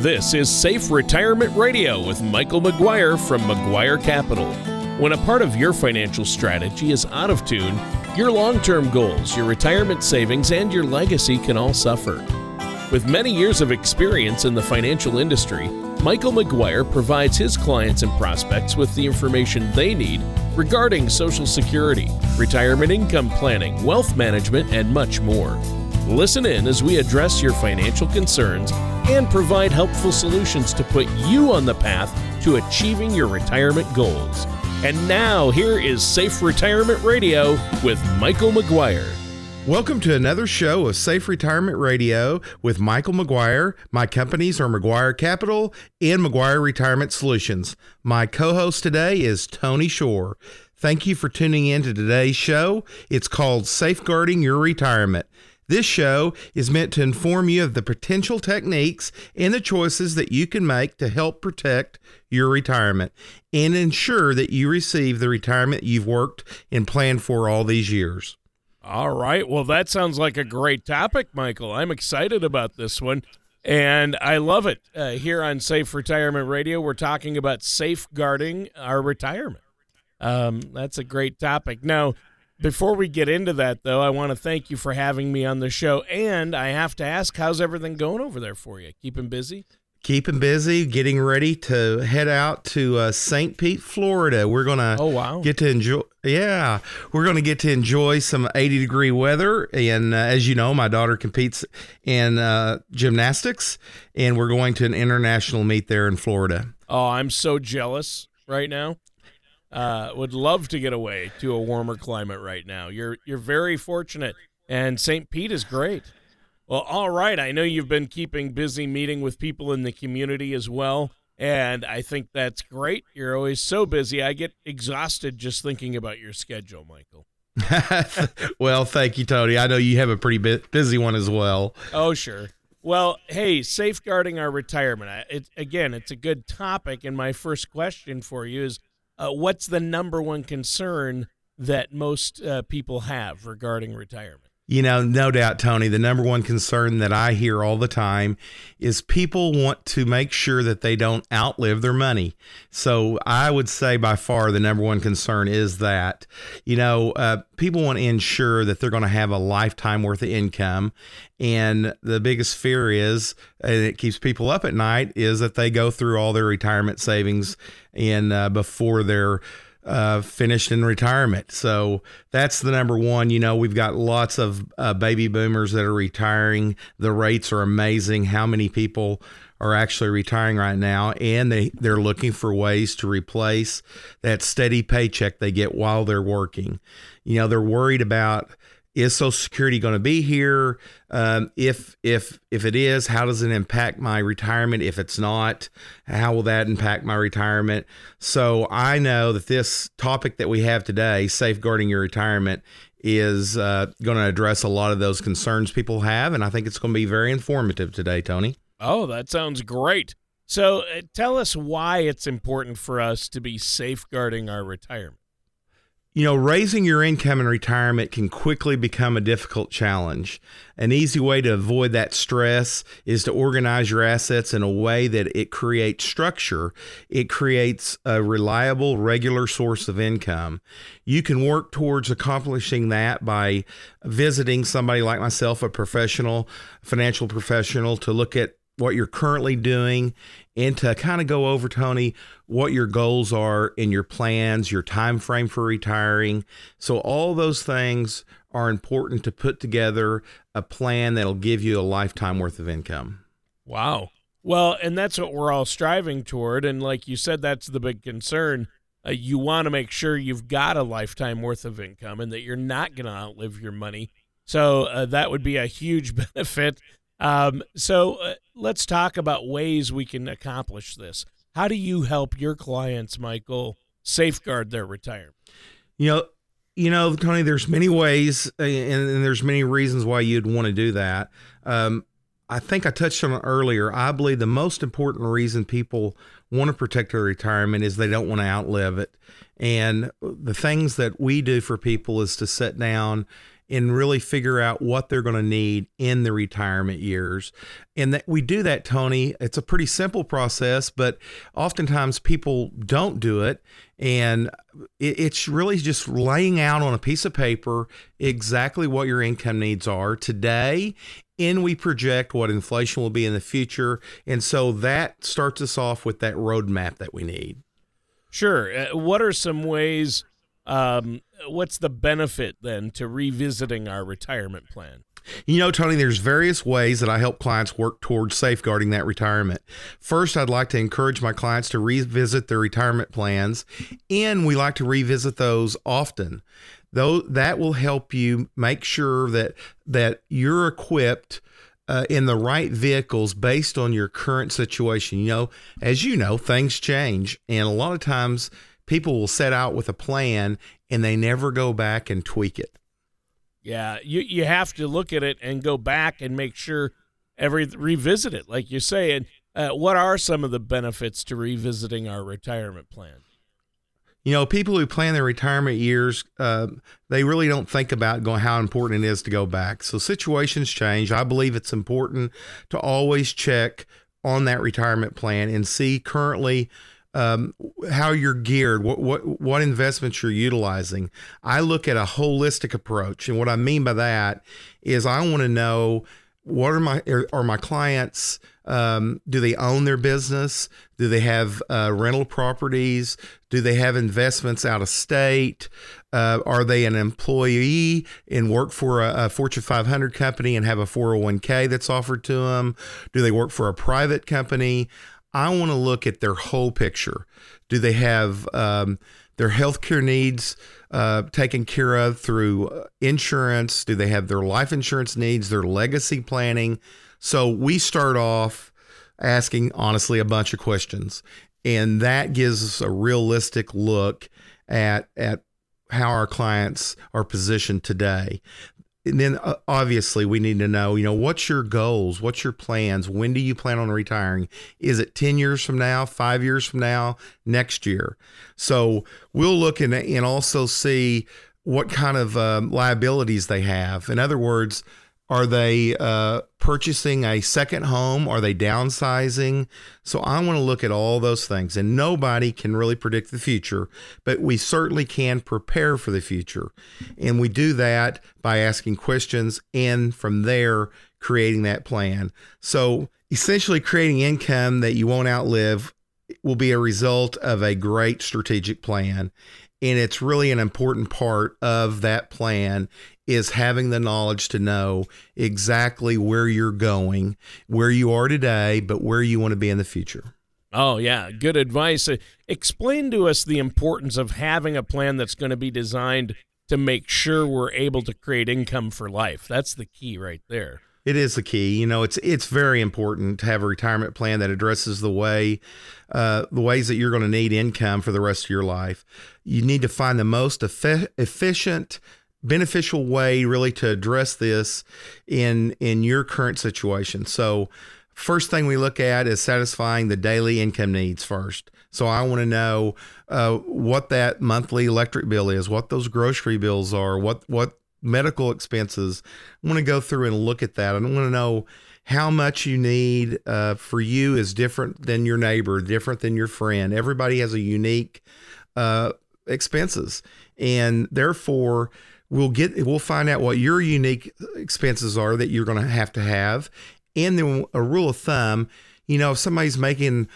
This is Safe Retirement Radio with Michael McGuire from McGuire Capital. When a part of your financial strategy is out of tune, your long term goals, your retirement savings, and your legacy can all suffer. With many years of experience in the financial industry, Michael McGuire provides his clients and prospects with the information they need regarding Social Security, retirement income planning, wealth management, and much more. Listen in as we address your financial concerns and provide helpful solutions to put you on the path to achieving your retirement goals. And now, here is Safe Retirement Radio with Michael McGuire. Welcome to another show of Safe Retirement Radio with Michael McGuire. My companies are McGuire Capital and McGuire Retirement Solutions. My co host today is Tony Shore. Thank you for tuning in to today's show. It's called Safeguarding Your Retirement. This show is meant to inform you of the potential techniques and the choices that you can make to help protect your retirement and ensure that you receive the retirement you've worked and planned for all these years. All right. Well, that sounds like a great topic, Michael. I'm excited about this one. And I love it. Uh, here on Safe Retirement Radio, we're talking about safeguarding our retirement. Um, that's a great topic. Now, before we get into that, though, I want to thank you for having me on the show. And I have to ask, how's everything going over there for you? Keeping busy? Keeping busy, getting ready to head out to uh, St. Pete, Florida. We're gonna oh wow get to enjoy. Yeah, we're gonna get to enjoy some 80 degree weather. And uh, as you know, my daughter competes in uh, gymnastics, and we're going to an international meet there in Florida. Oh, I'm so jealous right now. Uh, would love to get away to a warmer climate right now. You're you're very fortunate, and St. Pete is great. Well, all right. I know you've been keeping busy meeting with people in the community as well, and I think that's great. You're always so busy. I get exhausted just thinking about your schedule, Michael. well, thank you, Tony. I know you have a pretty busy one as well. Oh, sure. Well, hey, safeguarding our retirement. It, again, it's a good topic, and my first question for you is uh, what's the number one concern that most uh, people have regarding retirement? You know, no doubt, Tony, the number one concern that I hear all the time is people want to make sure that they don't outlive their money. So I would say by far the number one concern is that, you know, uh, people want to ensure that they're going to have a lifetime worth of income. And the biggest fear is, and it keeps people up at night, is that they go through all their retirement savings and uh, before they're uh, finished in retirement. So that's the number one. You know, we've got lots of uh, baby boomers that are retiring. The rates are amazing. How many people are actually retiring right now? And they, they're looking for ways to replace that steady paycheck they get while they're working. You know, they're worried about is Social Security going to be here? Um, if if if it is, how does it impact my retirement? If it's not, how will that impact my retirement? So I know that this topic that we have today, safeguarding your retirement, is uh, going to address a lot of those concerns people have, and I think it's going to be very informative today, Tony. Oh, that sounds great. So uh, tell us why it's important for us to be safeguarding our retirement. You know, raising your income in retirement can quickly become a difficult challenge. An easy way to avoid that stress is to organize your assets in a way that it creates structure. It creates a reliable, regular source of income. You can work towards accomplishing that by visiting somebody like myself, a professional, financial professional, to look at what you're currently doing and to kind of go over tony what your goals are and your plans your time frame for retiring. So all those things are important to put together a plan that'll give you a lifetime worth of income. Wow. Well and that's what we're all striving toward and like you said that's the big concern. Uh, you want to make sure you've got a lifetime worth of income and that you're not going to outlive your money. So uh, that would be a huge benefit um, so uh, let's talk about ways we can accomplish this. How do you help your clients, Michael, safeguard their retirement? You know, you know, Tony. There's many ways, and, and there's many reasons why you'd want to do that. Um, I think I touched on it earlier. I believe the most important reason people want to protect their retirement is they don't want to outlive it. And the things that we do for people is to sit down and really figure out what they're going to need in the retirement years. And that we do that, Tony. It's a pretty simple process, but oftentimes people don't do it. And it's really just laying out on a piece of paper exactly what your income needs are today and we project what inflation will be in the future. And so that starts us off with that roadmap that we need. Sure. Uh, what are some ways um, what's the benefit then to revisiting our retirement plan? You know, Tony, there's various ways that I help clients work towards safeguarding that retirement. First, I'd like to encourage my clients to revisit their retirement plans, and we like to revisit those often. Though that will help you make sure that that you're equipped uh, in the right vehicles based on your current situation. You know, as you know, things change, and a lot of times people will set out with a plan and they never go back and tweak it. Yeah, you you have to look at it and go back and make sure every revisit it, like you say. And uh, what are some of the benefits to revisiting our retirement plan? You know, people who plan their retirement years, uh, they really don't think about going how important it is to go back. So situations change. I believe it's important to always check on that retirement plan and see currently um, how you're geared, what, what what investments you're utilizing. I look at a holistic approach, and what I mean by that is I want to know what are my are my clients um, do they own their business? Do they have uh, rental properties? Do they have investments out of state? Uh, are they an employee and work for a, a, fortune 500 company and have a 401k that's offered to them do they work for a private company I want to look at their whole picture. Do they have um, their healthcare needs uh, taken care of through uh, insurance? Do they have their life insurance needs, their legacy planning? So we start off asking, honestly, a bunch of questions. And that gives us a realistic look at, at how our clients are positioned today and then uh, obviously we need to know, you know, what's your goals? What's your plans? When do you plan on retiring? Is it 10 years from now, five years from now, next year? So we'll look and, and also see what kind of um, liabilities they have. In other words, are they uh, purchasing a second home? Are they downsizing? So I want to look at all those things. And nobody can really predict the future, but we certainly can prepare for the future. And we do that by asking questions and from there, creating that plan. So essentially, creating income that you won't outlive will be a result of a great strategic plan. And it's really an important part of that plan is having the knowledge to know exactly where you're going, where you are today, but where you want to be in the future. Oh, yeah. Good advice. Uh, explain to us the importance of having a plan that's going to be designed to make sure we're able to create income for life. That's the key right there. It is the key. You know, it's it's very important to have a retirement plan that addresses the way, uh, the ways that you're going to need income for the rest of your life. You need to find the most efe- efficient beneficial way really to address this in in your current situation. So first thing we look at is satisfying the daily income needs first. So I want to know uh, what that monthly electric bill is, what those grocery bills are, what what medical expenses. I want to go through and look at that. I want to know how much you need uh, for you is different than your neighbor, different than your friend. Everybody has a unique uh, expenses, and therefore we'll get we'll find out what your unique expenses are that you're going to have to have and then a rule of thumb you know if somebody's making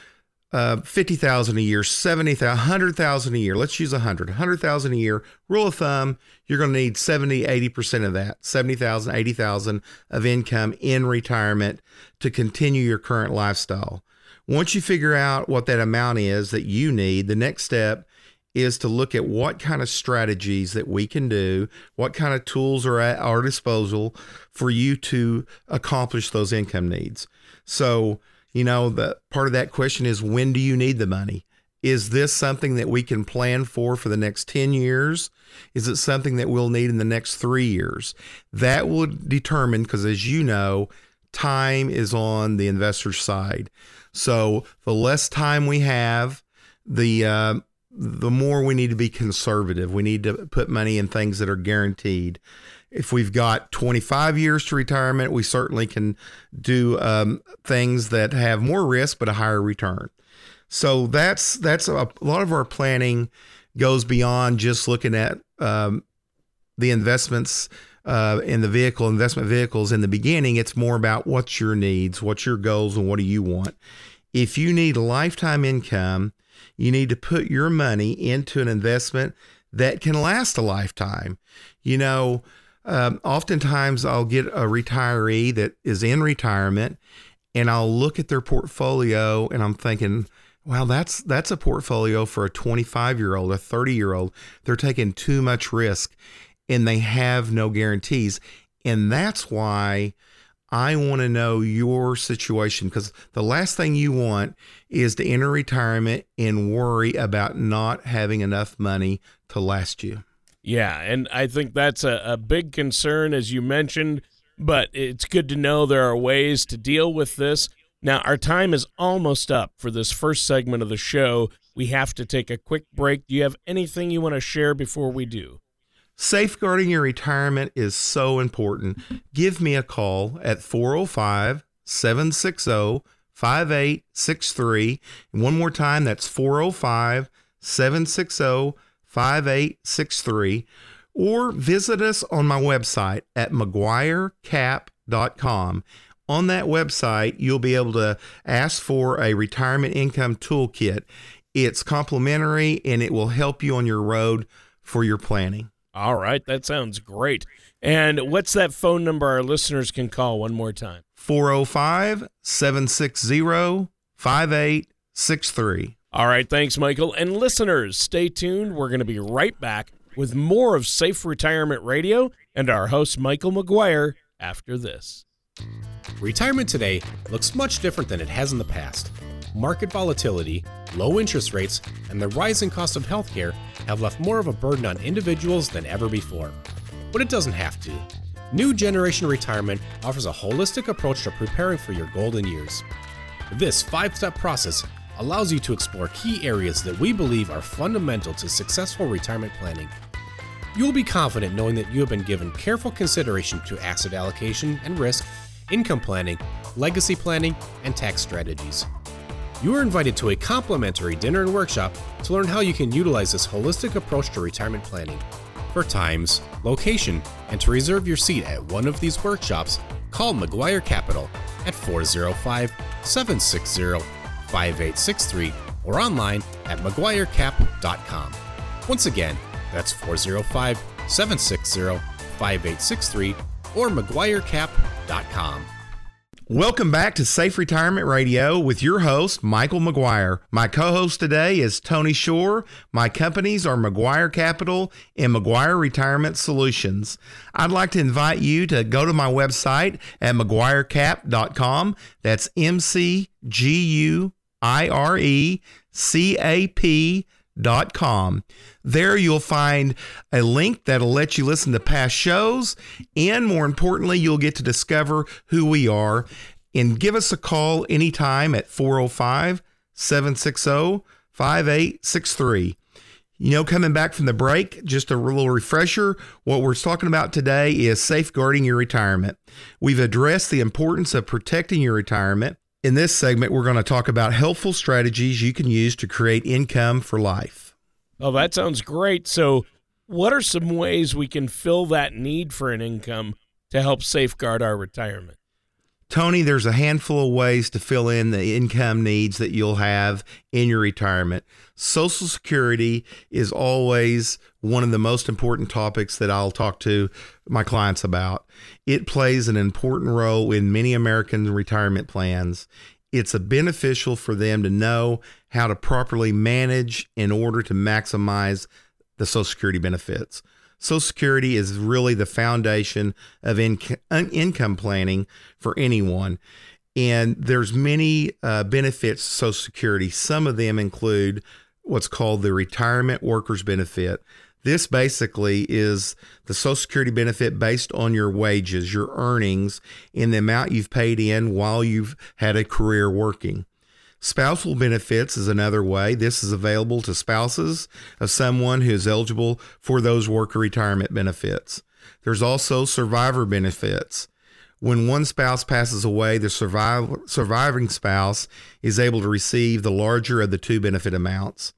uh, 50,000 a year, 70,000, 100,000 a year. Let's use 100. 100,000 a year. Rule of thumb, you're going to need 70, 80% of that, 70,000, 80,000 of income in retirement to continue your current lifestyle. Once you figure out what that amount is that you need, the next step is to look at what kind of strategies that we can do, what kind of tools are at our disposal for you to accomplish those income needs. So, you know, the part of that question is when do you need the money? Is this something that we can plan for for the next 10 years? Is it something that we'll need in the next 3 years? That will determine because as you know, time is on the investor's side. So, the less time we have, the uh, the more we need to be conservative. We need to put money in things that are guaranteed. If we've got 25 years to retirement, we certainly can do um, things that have more risk but a higher return. So that's that's a, a lot of our planning goes beyond just looking at um, the investments uh, in the vehicle investment vehicles in the beginning. It's more about what's your needs, what's your goals, and what do you want. If you need lifetime income, you need to put your money into an investment that can last a lifetime. You know, um, oftentimes I'll get a retiree that is in retirement and I'll look at their portfolio and I'm thinking, wow, that's that's a portfolio for a 25 year old, a 30 year old. They're taking too much risk and they have no guarantees. And that's why I want to know your situation because the last thing you want is to enter retirement and worry about not having enough money to last you. Yeah, and I think that's a, a big concern, as you mentioned, but it's good to know there are ways to deal with this. Now, our time is almost up for this first segment of the show. We have to take a quick break. Do you have anything you want to share before we do? Safeguarding your retirement is so important. Give me a call at 405 760 5863. One more time, that's 405 760 5863. Or visit us on my website at McGuireCap.com. On that website, you'll be able to ask for a retirement income toolkit. It's complimentary and it will help you on your road for your planning. All right, that sounds great. And what's that phone number our listeners can call one more time? 405 760 5863. All right, thanks, Michael. And listeners, stay tuned. We're going to be right back with more of Safe Retirement Radio and our host, Michael McGuire, after this. Retirement today looks much different than it has in the past. Market volatility, low interest rates, and the rising cost of healthcare have left more of a burden on individuals than ever before. But it doesn't have to. New Generation Retirement offers a holistic approach to preparing for your golden years. This five step process allows you to explore key areas that we believe are fundamental to successful retirement planning. You will be confident knowing that you have been given careful consideration to asset allocation and risk, income planning, legacy planning, and tax strategies. You are invited to a complimentary dinner and workshop to learn how you can utilize this holistic approach to retirement planning. For times, location, and to reserve your seat at one of these workshops, call McGuire Capital at 405 760 5863 or online at McGuireCap.com. Once again, that's 405 760 5863 or McGuireCap.com. Welcome back to Safe Retirement Radio with your host, Michael McGuire. My co host today is Tony Shore. My companies are McGuire Capital and McGuire Retirement Solutions. I'd like to invite you to go to my website at McGuireCap.com. That's M C G U I R E C A P com. There you'll find a link that'll let you listen to past shows, and more importantly, you'll get to discover who we are. And give us a call anytime at 405 760 5863. You know, coming back from the break, just a little refresher. What we're talking about today is safeguarding your retirement. We've addressed the importance of protecting your retirement. In this segment, we're going to talk about helpful strategies you can use to create income for life. Oh, that sounds great. So, what are some ways we can fill that need for an income to help safeguard our retirement? Tony, there's a handful of ways to fill in the income needs that you'll have in your retirement. Social Security is always one of the most important topics that I'll talk to my clients about. It plays an important role in many American retirement plans. It's beneficial for them to know how to properly manage in order to maximize the Social Security benefits. Social Security is really the foundation of income planning for anyone. And there's many uh, benefits to Social Security. Some of them include what's called the retirement workers benefit. This basically is the Social Security benefit based on your wages, your earnings, and the amount you've paid in while you've had a career working. Spousal benefits is another way. This is available to spouses of someone who is eligible for those worker retirement benefits. There's also survivor benefits. When one spouse passes away, the surviv- surviving spouse is able to receive the larger of the two benefit amounts.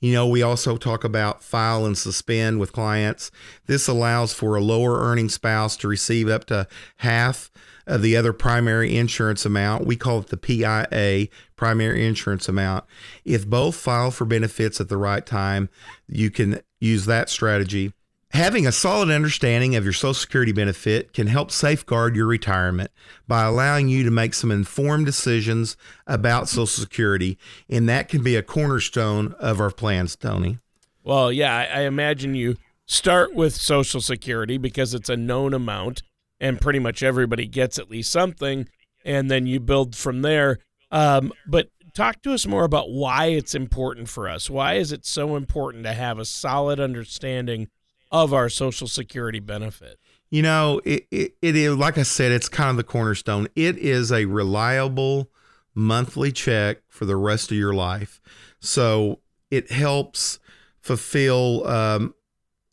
You know, we also talk about file and suspend with clients. This allows for a lower earning spouse to receive up to half of the other primary insurance amount. We call it the PIA, primary insurance amount. If both file for benefits at the right time, you can use that strategy. Having a solid understanding of your Social Security benefit can help safeguard your retirement by allowing you to make some informed decisions about Social Security, and that can be a cornerstone of our plans, Tony. Well, yeah, I imagine you start with Social Security because it's a known amount, and pretty much everybody gets at least something, and then you build from there. Um, but talk to us more about why it's important for us. Why is it so important to have a solid understanding of our Social Security benefit? You know, it, it, it is, like I said, it's kind of the cornerstone. It is a reliable monthly check for the rest of your life. So it helps fulfill um,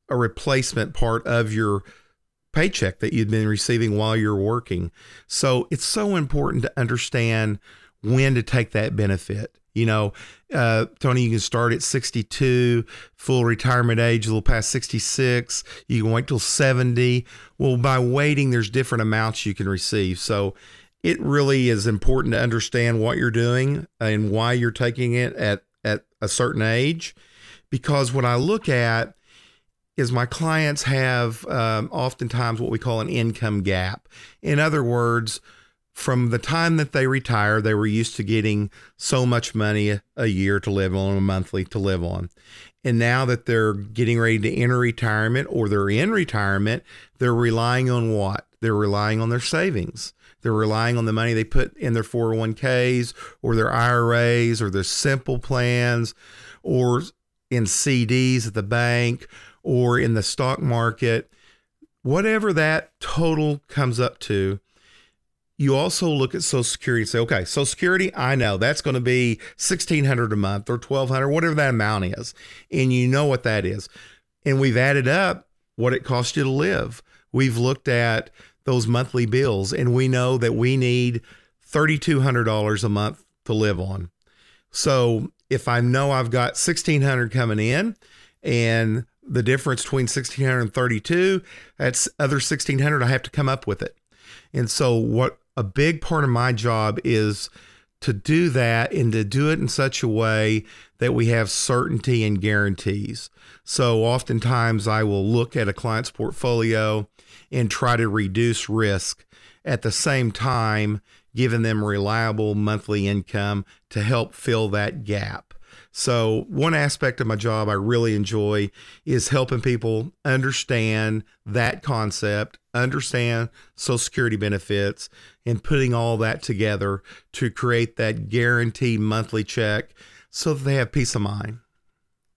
a replacement part of your paycheck that you'd been receiving while you're working. So it's so important to understand when to take that benefit. You know, uh, Tony, you can start at 62, full retirement age, a little past 66. You can wait till 70. Well, by waiting, there's different amounts you can receive. So it really is important to understand what you're doing and why you're taking it at, at a certain age. Because when I look at is my clients have um, oftentimes what we call an income gap. In other words, from the time that they retire, they were used to getting so much money a year to live on, a monthly to live on. And now that they're getting ready to enter retirement or they're in retirement, they're relying on what? They're relying on their savings. They're relying on the money they put in their 401ks or their IRAs or their simple plans or in CDs at the bank or in the stock market. Whatever that total comes up to, you also look at Social Security and say, okay, Social Security, I know that's going to be sixteen hundred a month or twelve hundred, whatever that amount is, and you know what that is. And we've added up what it costs you to live. We've looked at those monthly bills, and we know that we need thirty two hundred dollars a month to live on. So if I know I've got sixteen hundred coming in, and the difference between 1632 that's other 1600 i have to come up with it and so what a big part of my job is to do that and to do it in such a way that we have certainty and guarantees. So oftentimes I will look at a client's portfolio and try to reduce risk at the same time giving them reliable monthly income to help fill that gap. So, one aspect of my job I really enjoy is helping people understand that concept, understand Social Security benefits, and putting all that together to create that guaranteed monthly check so that they have peace of mind.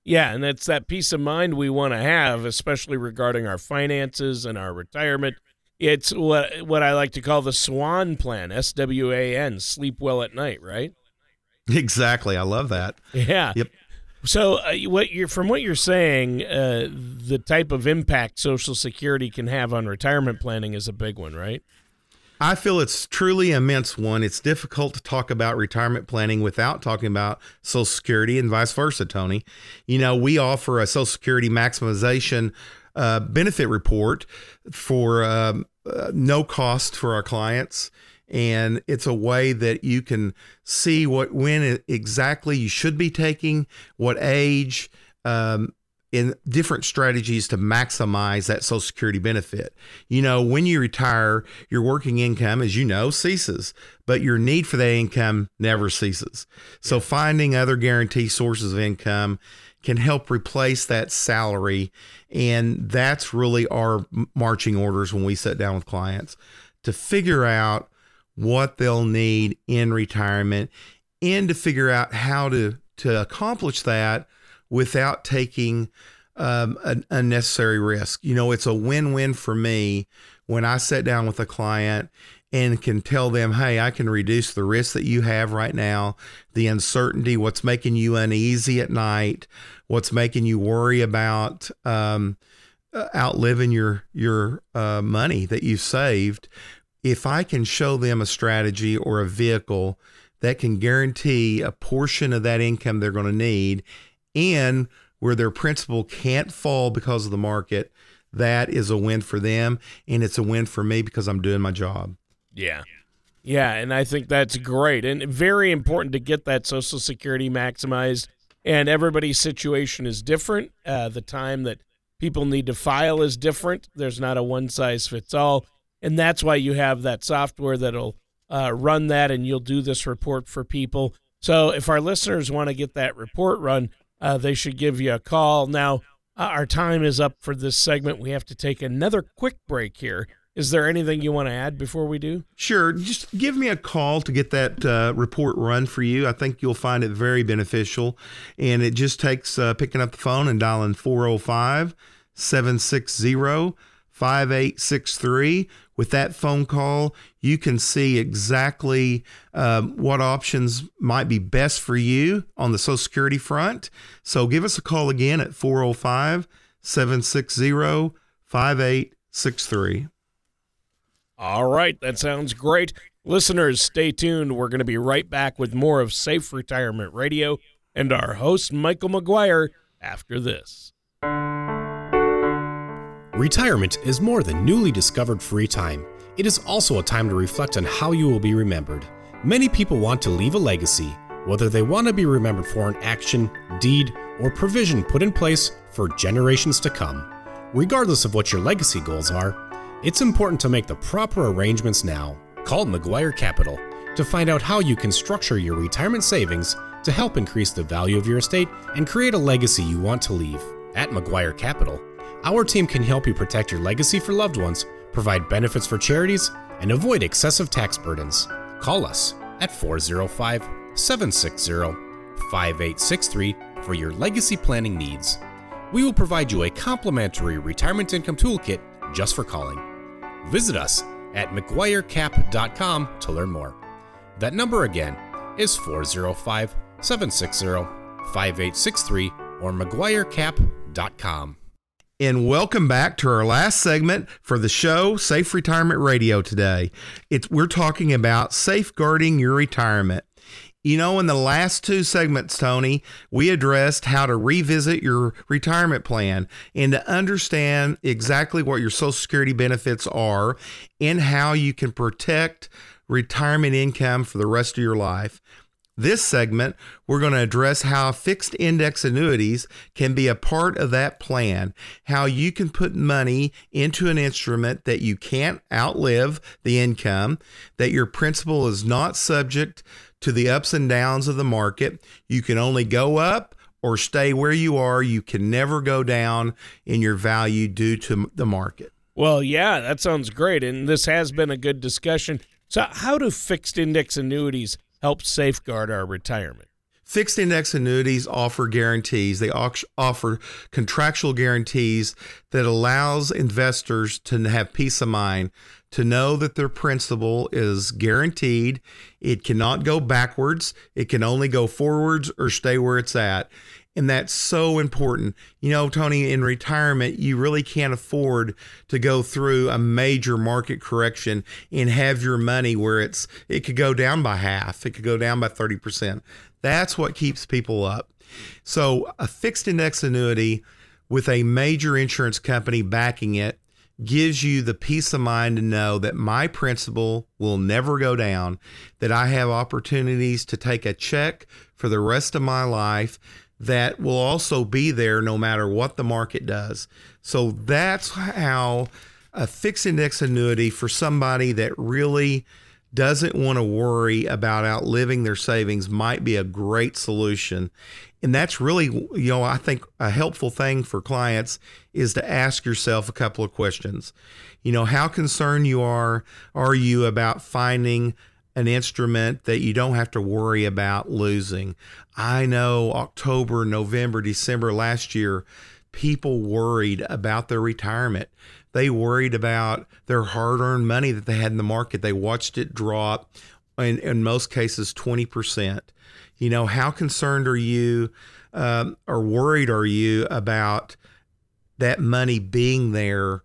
Yeah, and it's that peace of mind we want to have, especially regarding our finances and our retirement. It's what what I like to call the SWAN plan, S W A N, sleep well at night, right? Exactly. I love that. Yeah. Yep. So, uh, what you're from what you're saying, uh, the type of impact Social Security can have on retirement planning is a big one, right? I feel it's truly immense one. It's difficult to talk about retirement planning without talking about Social Security and vice versa, Tony. You know, we offer a Social Security maximization uh, benefit report for um, uh, no cost for our clients and it's a way that you can see what when exactly you should be taking what age um, in different strategies to maximize that social security benefit. You know when you retire your working income as you know ceases but your need for that income never ceases. So finding other guarantee sources of income can help replace that salary and that's really our marching orders when we sit down with clients to figure out what they'll need in retirement and to figure out how to to accomplish that without taking um, an unnecessary risk. You know, it's a win-win for me when I sit down with a client and can tell them, hey, I can reduce the risk that you have right now, the uncertainty, what's making you uneasy at night, what's making you worry about um, uh, outliving your your uh, money that you saved, if I can show them a strategy or a vehicle that can guarantee a portion of that income they're going to need, and where their principal can't fall because of the market, that is a win for them, and it's a win for me because I'm doing my job. Yeah. Yeah, and I think that's great and very important to get that Social Security maximized. And everybody's situation is different. Uh, the time that people need to file is different. There's not a one size fits all. And that's why you have that software that'll uh, run that and you'll do this report for people. So if our listeners want to get that report run, uh, they should give you a call. Now, uh, our time is up for this segment. We have to take another quick break here. Is there anything you want to add before we do? Sure. Just give me a call to get that uh, report run for you. I think you'll find it very beneficial. And it just takes uh, picking up the phone and dialing 405 760 5863. With that phone call, you can see exactly um, what options might be best for you on the Social Security front. So give us a call again at 405 760 5863. All right, that sounds great. Listeners, stay tuned. We're going to be right back with more of Safe Retirement Radio and our host, Michael McGuire, after this. Retirement is more than newly discovered free time. It is also a time to reflect on how you will be remembered. Many people want to leave a legacy, whether they want to be remembered for an action, deed, or provision put in place for generations to come. Regardless of what your legacy goals are, it's important to make the proper arrangements now. Call McGuire Capital to find out how you can structure your retirement savings to help increase the value of your estate and create a legacy you want to leave. At McGuire Capital, our team can help you protect your legacy for loved ones, provide benefits for charities, and avoid excessive tax burdens. Call us at 405 760 5863 for your legacy planning needs. We will provide you a complimentary retirement income toolkit just for calling. Visit us at McGuireCap.com to learn more. That number again is 405 760 5863 or McGuireCap.com. And welcome back to our last segment for the show, Safe Retirement Radio today. It's we're talking about safeguarding your retirement. You know, in the last two segments, Tony, we addressed how to revisit your retirement plan and to understand exactly what your Social Security benefits are and how you can protect retirement income for the rest of your life. This segment, we're going to address how fixed index annuities can be a part of that plan, how you can put money into an instrument that you can't outlive the income, that your principal is not subject to the ups and downs of the market. You can only go up or stay where you are. You can never go down in your value due to the market. Well, yeah, that sounds great. And this has been a good discussion. So, how do fixed index annuities help safeguard our retirement? Fixed index annuities offer guarantees. They offer contractual guarantees that allows investors to have peace of mind to know that their principal is guaranteed. It cannot go backwards. It can only go forwards or stay where it's at. And that's so important. You know, Tony, in retirement, you really can't afford to go through a major market correction and have your money where it's it could go down by half, it could go down by 30%. That's what keeps people up. So, a fixed index annuity with a major insurance company backing it gives you the peace of mind to know that my principal will never go down, that I have opportunities to take a check for the rest of my life that will also be there no matter what the market does. So that's how a fixed index annuity for somebody that really doesn't want to worry about outliving their savings might be a great solution. And that's really, you know, I think a helpful thing for clients is to ask yourself a couple of questions. You know, how concerned you are are you about finding an instrument that you don't have to worry about losing? I know October, November, December last year, people worried about their retirement. They worried about their hard earned money that they had in the market. They watched it drop, in, in most cases, 20%. You know, how concerned are you um, or worried are you about that money being there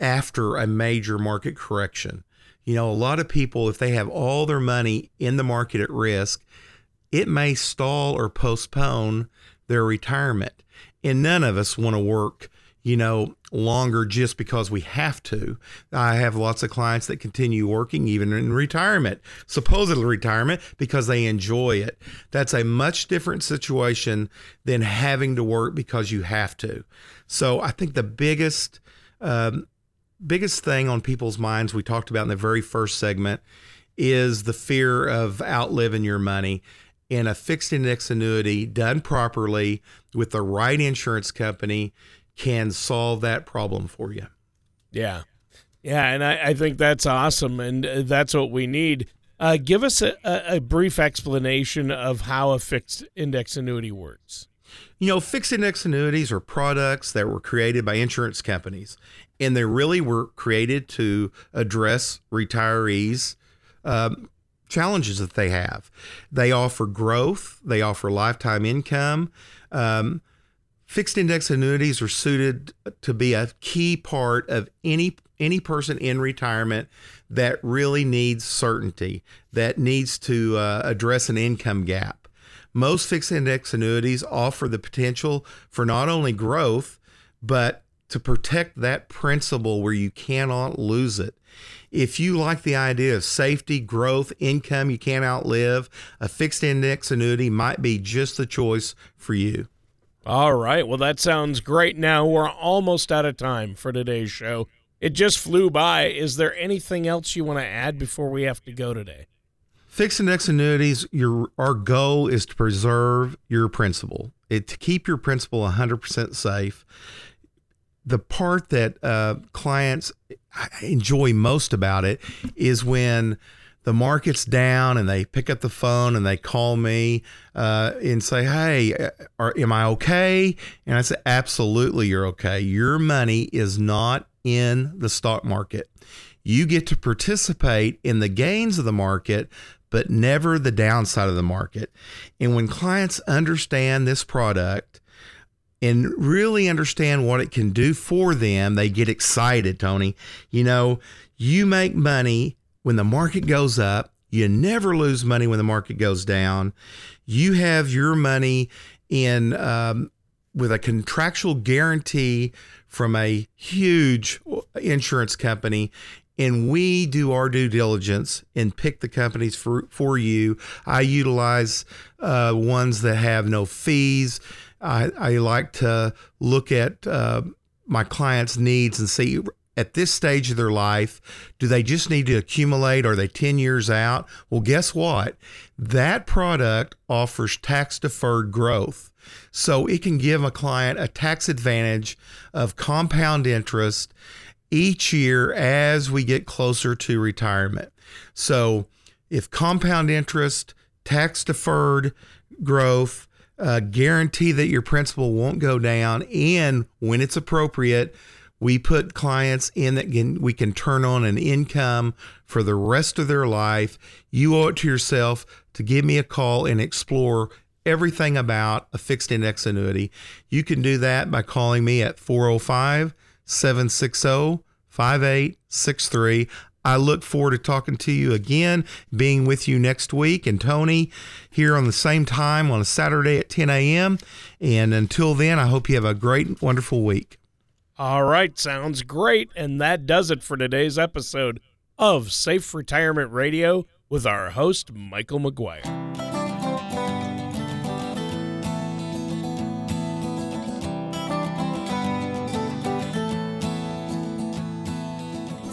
after a major market correction. You know, a lot of people, if they have all their money in the market at risk, it may stall or postpone their retirement. And none of us want to work, you know, longer just because we have to. I have lots of clients that continue working even in retirement, supposedly retirement, because they enjoy it. That's a much different situation than having to work because you have to. So I think the biggest um, biggest thing on people's minds we talked about in the very first segment is the fear of outliving your money. In a fixed index annuity done properly with the right insurance company can solve that problem for you. Yeah. Yeah. And I, I think that's awesome. And uh, that's what we need. Uh, give us a, a brief explanation of how a fixed index annuity works. You know, fixed index annuities are products that were created by insurance companies, and they really were created to address retirees' um, challenges that they have. They offer growth, they offer lifetime income. Um, fixed index annuities are suited to be a key part of any any person in retirement that really needs certainty, that needs to uh, address an income gap. Most fixed index annuities offer the potential for not only growth, but to protect that principal where you cannot lose it. If you like the idea of safety, growth, income you can't outlive, a fixed index annuity might be just the choice for you. All right. Well, that sounds great. Now we're almost out of time for today's show. It just flew by. Is there anything else you want to add before we have to go today? Fixed index annuities, your our goal is to preserve your principal. It to keep your principal 100% safe the part that uh, clients enjoy most about it is when the market's down and they pick up the phone and they call me uh, and say, "Hey, uh, are, am I okay?" And I say, "Absolutely, you're okay. Your money is not in the stock market. You get to participate in the gains of the market." But never the downside of the market. And when clients understand this product, and really understand what it can do for them, they get excited, Tony. You know, you make money when the market goes up, you never lose money when the market goes down. You have your money in um, with a contractual guarantee from a huge insurance company and we do our due diligence and pick the companies for for you. I utilize uh, ones that have no fees. I, I like to look at uh, my clients' needs and see at this stage of their life, do they just need to accumulate? Are they 10 years out? Well, guess what? That product offers tax deferred growth. So it can give a client a tax advantage of compound interest each year as we get closer to retirement. So if compound interest, tax deferred growth, uh, guarantee that your principal won't go down, and when it's appropriate, we put clients in that can, we can turn on an income for the rest of their life. You owe it to yourself to give me a call and explore everything about a fixed index annuity. You can do that by calling me at 405 760 5863. I look forward to talking to you again, being with you next week, and Tony here on the same time on a Saturday at 10 a.m. And until then, I hope you have a great, wonderful week. All right, sounds great. And that does it for today's episode of Safe Retirement Radio with our host, Michael McGuire.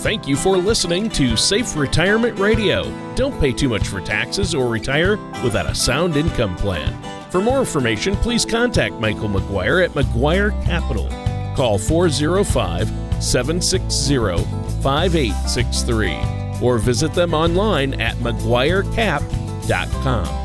Thank you for listening to Safe Retirement Radio. Don't pay too much for taxes or retire without a sound income plan. For more information, please contact Michael McGuire at McGuire Capital. Call 405 760 5863 or visit them online at McGuireCap.com.